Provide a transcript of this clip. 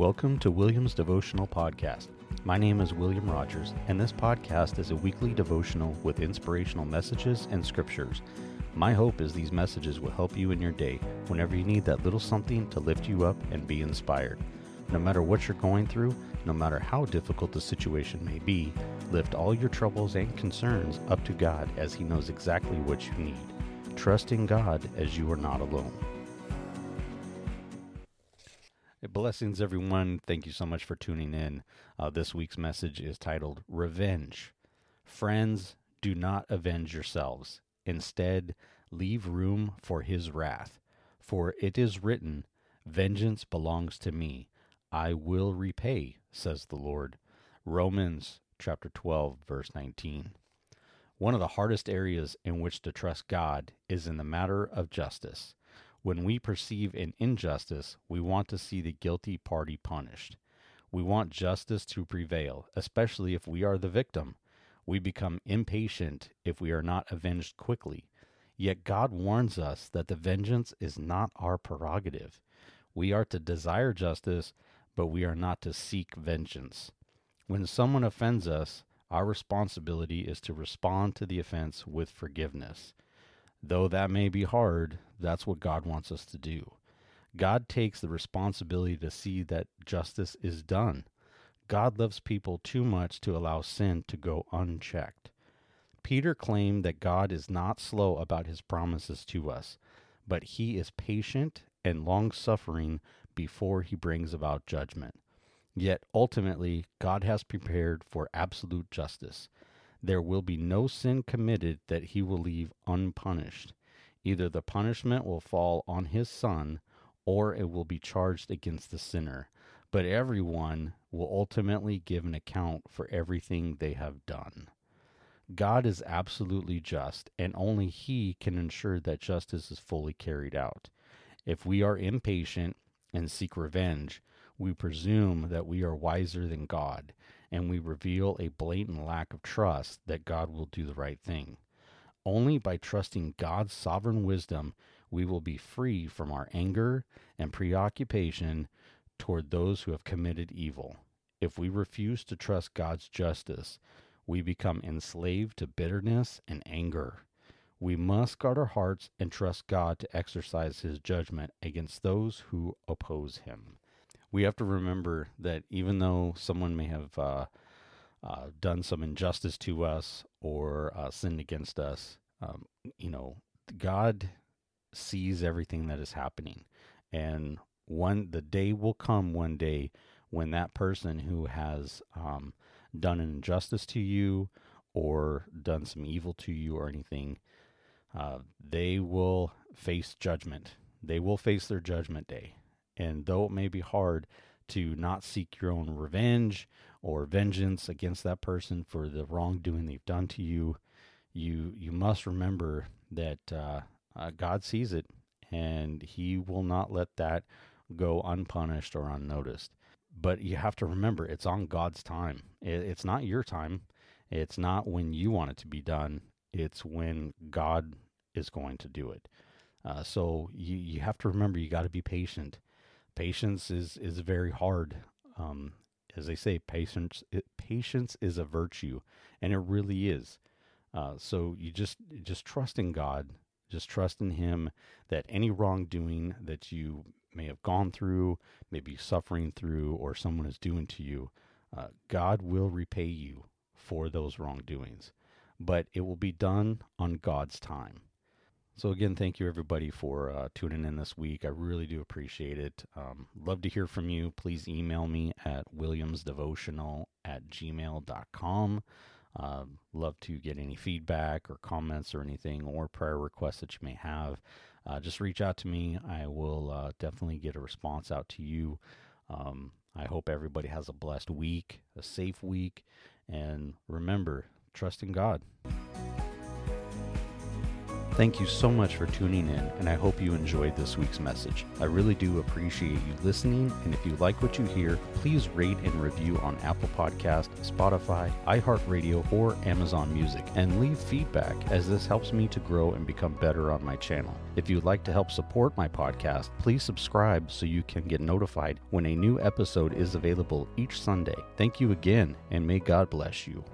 Welcome to William's Devotional Podcast. My name is William Rogers, and this podcast is a weekly devotional with inspirational messages and scriptures. My hope is these messages will help you in your day whenever you need that little something to lift you up and be inspired. No matter what you're going through, no matter how difficult the situation may be, lift all your troubles and concerns up to God as He knows exactly what you need. Trust in God as you are not alone. Blessings, everyone. Thank you so much for tuning in. Uh, this week's message is titled Revenge. Friends, do not avenge yourselves. Instead, leave room for his wrath. For it is written, Vengeance belongs to me. I will repay, says the Lord. Romans chapter 12, verse 19. One of the hardest areas in which to trust God is in the matter of justice. When we perceive an injustice, we want to see the guilty party punished. We want justice to prevail, especially if we are the victim. We become impatient if we are not avenged quickly. Yet God warns us that the vengeance is not our prerogative. We are to desire justice, but we are not to seek vengeance. When someone offends us, our responsibility is to respond to the offense with forgiveness. Though that may be hard, that's what God wants us to do. God takes the responsibility to see that justice is done. God loves people too much to allow sin to go unchecked. Peter claimed that God is not slow about his promises to us, but he is patient and long suffering before he brings about judgment. Yet ultimately, God has prepared for absolute justice there will be no sin committed that he will leave unpunished. Either the punishment will fall on his son, or it will be charged against the sinner. But everyone will ultimately give an account for everything they have done. God is absolutely just, and only He can ensure that justice is fully carried out. If we are impatient and seek revenge, we presume that we are wiser than God, and we reveal a blatant lack of trust that God will do the right thing. Only by trusting God's sovereign wisdom we will be free from our anger and preoccupation toward those who have committed evil. If we refuse to trust God's justice, we become enslaved to bitterness and anger. We must guard our hearts and trust God to exercise his judgment against those who oppose him we have to remember that even though someone may have uh, uh, done some injustice to us or uh, sinned against us, um, you know, God sees everything that is happening, and one the day will come one day when that person who has um, done an injustice to you or done some evil to you or anything, uh, they will face judgment. They will face their judgment day and though it may be hard to not seek your own revenge or vengeance against that person for the wrongdoing they've done to you, you you must remember that uh, uh, God sees it, and He will not let that go unpunished or unnoticed. But you have to remember, it's on God's time. It, it's not your time. It's not when you want it to be done. It's when God is going to do it. Uh, so you you have to remember, you got to be patient patience is is very hard. Um, as they say, patience it, patience is a virtue, and it really is. Uh, so you just just trust in God, just trust in Him that any wrongdoing that you may have gone through, maybe suffering through, or someone is doing to you, uh, God will repay you for those wrongdoings. But it will be done on God's time. So again, thank you everybody for uh, tuning in this week. I really do appreciate it. Um, love to hear from you. Please email me at williamsdevotional at gmail.com. Uh, love to get any feedback or comments or anything or prayer requests that you may have. Uh, just reach out to me. I will uh, definitely get a response out to you. Um, I hope everybody has a blessed week, a safe week, and remember, trust in God. Thank you so much for tuning in, and I hope you enjoyed this week's message. I really do appreciate you listening, and if you like what you hear, please rate and review on Apple Podcast, Spotify, iHeartRadio, or Amazon Music, and leave feedback as this helps me to grow and become better on my channel. If you'd like to help support my podcast, please subscribe so you can get notified when a new episode is available each Sunday. Thank you again, and may God bless you.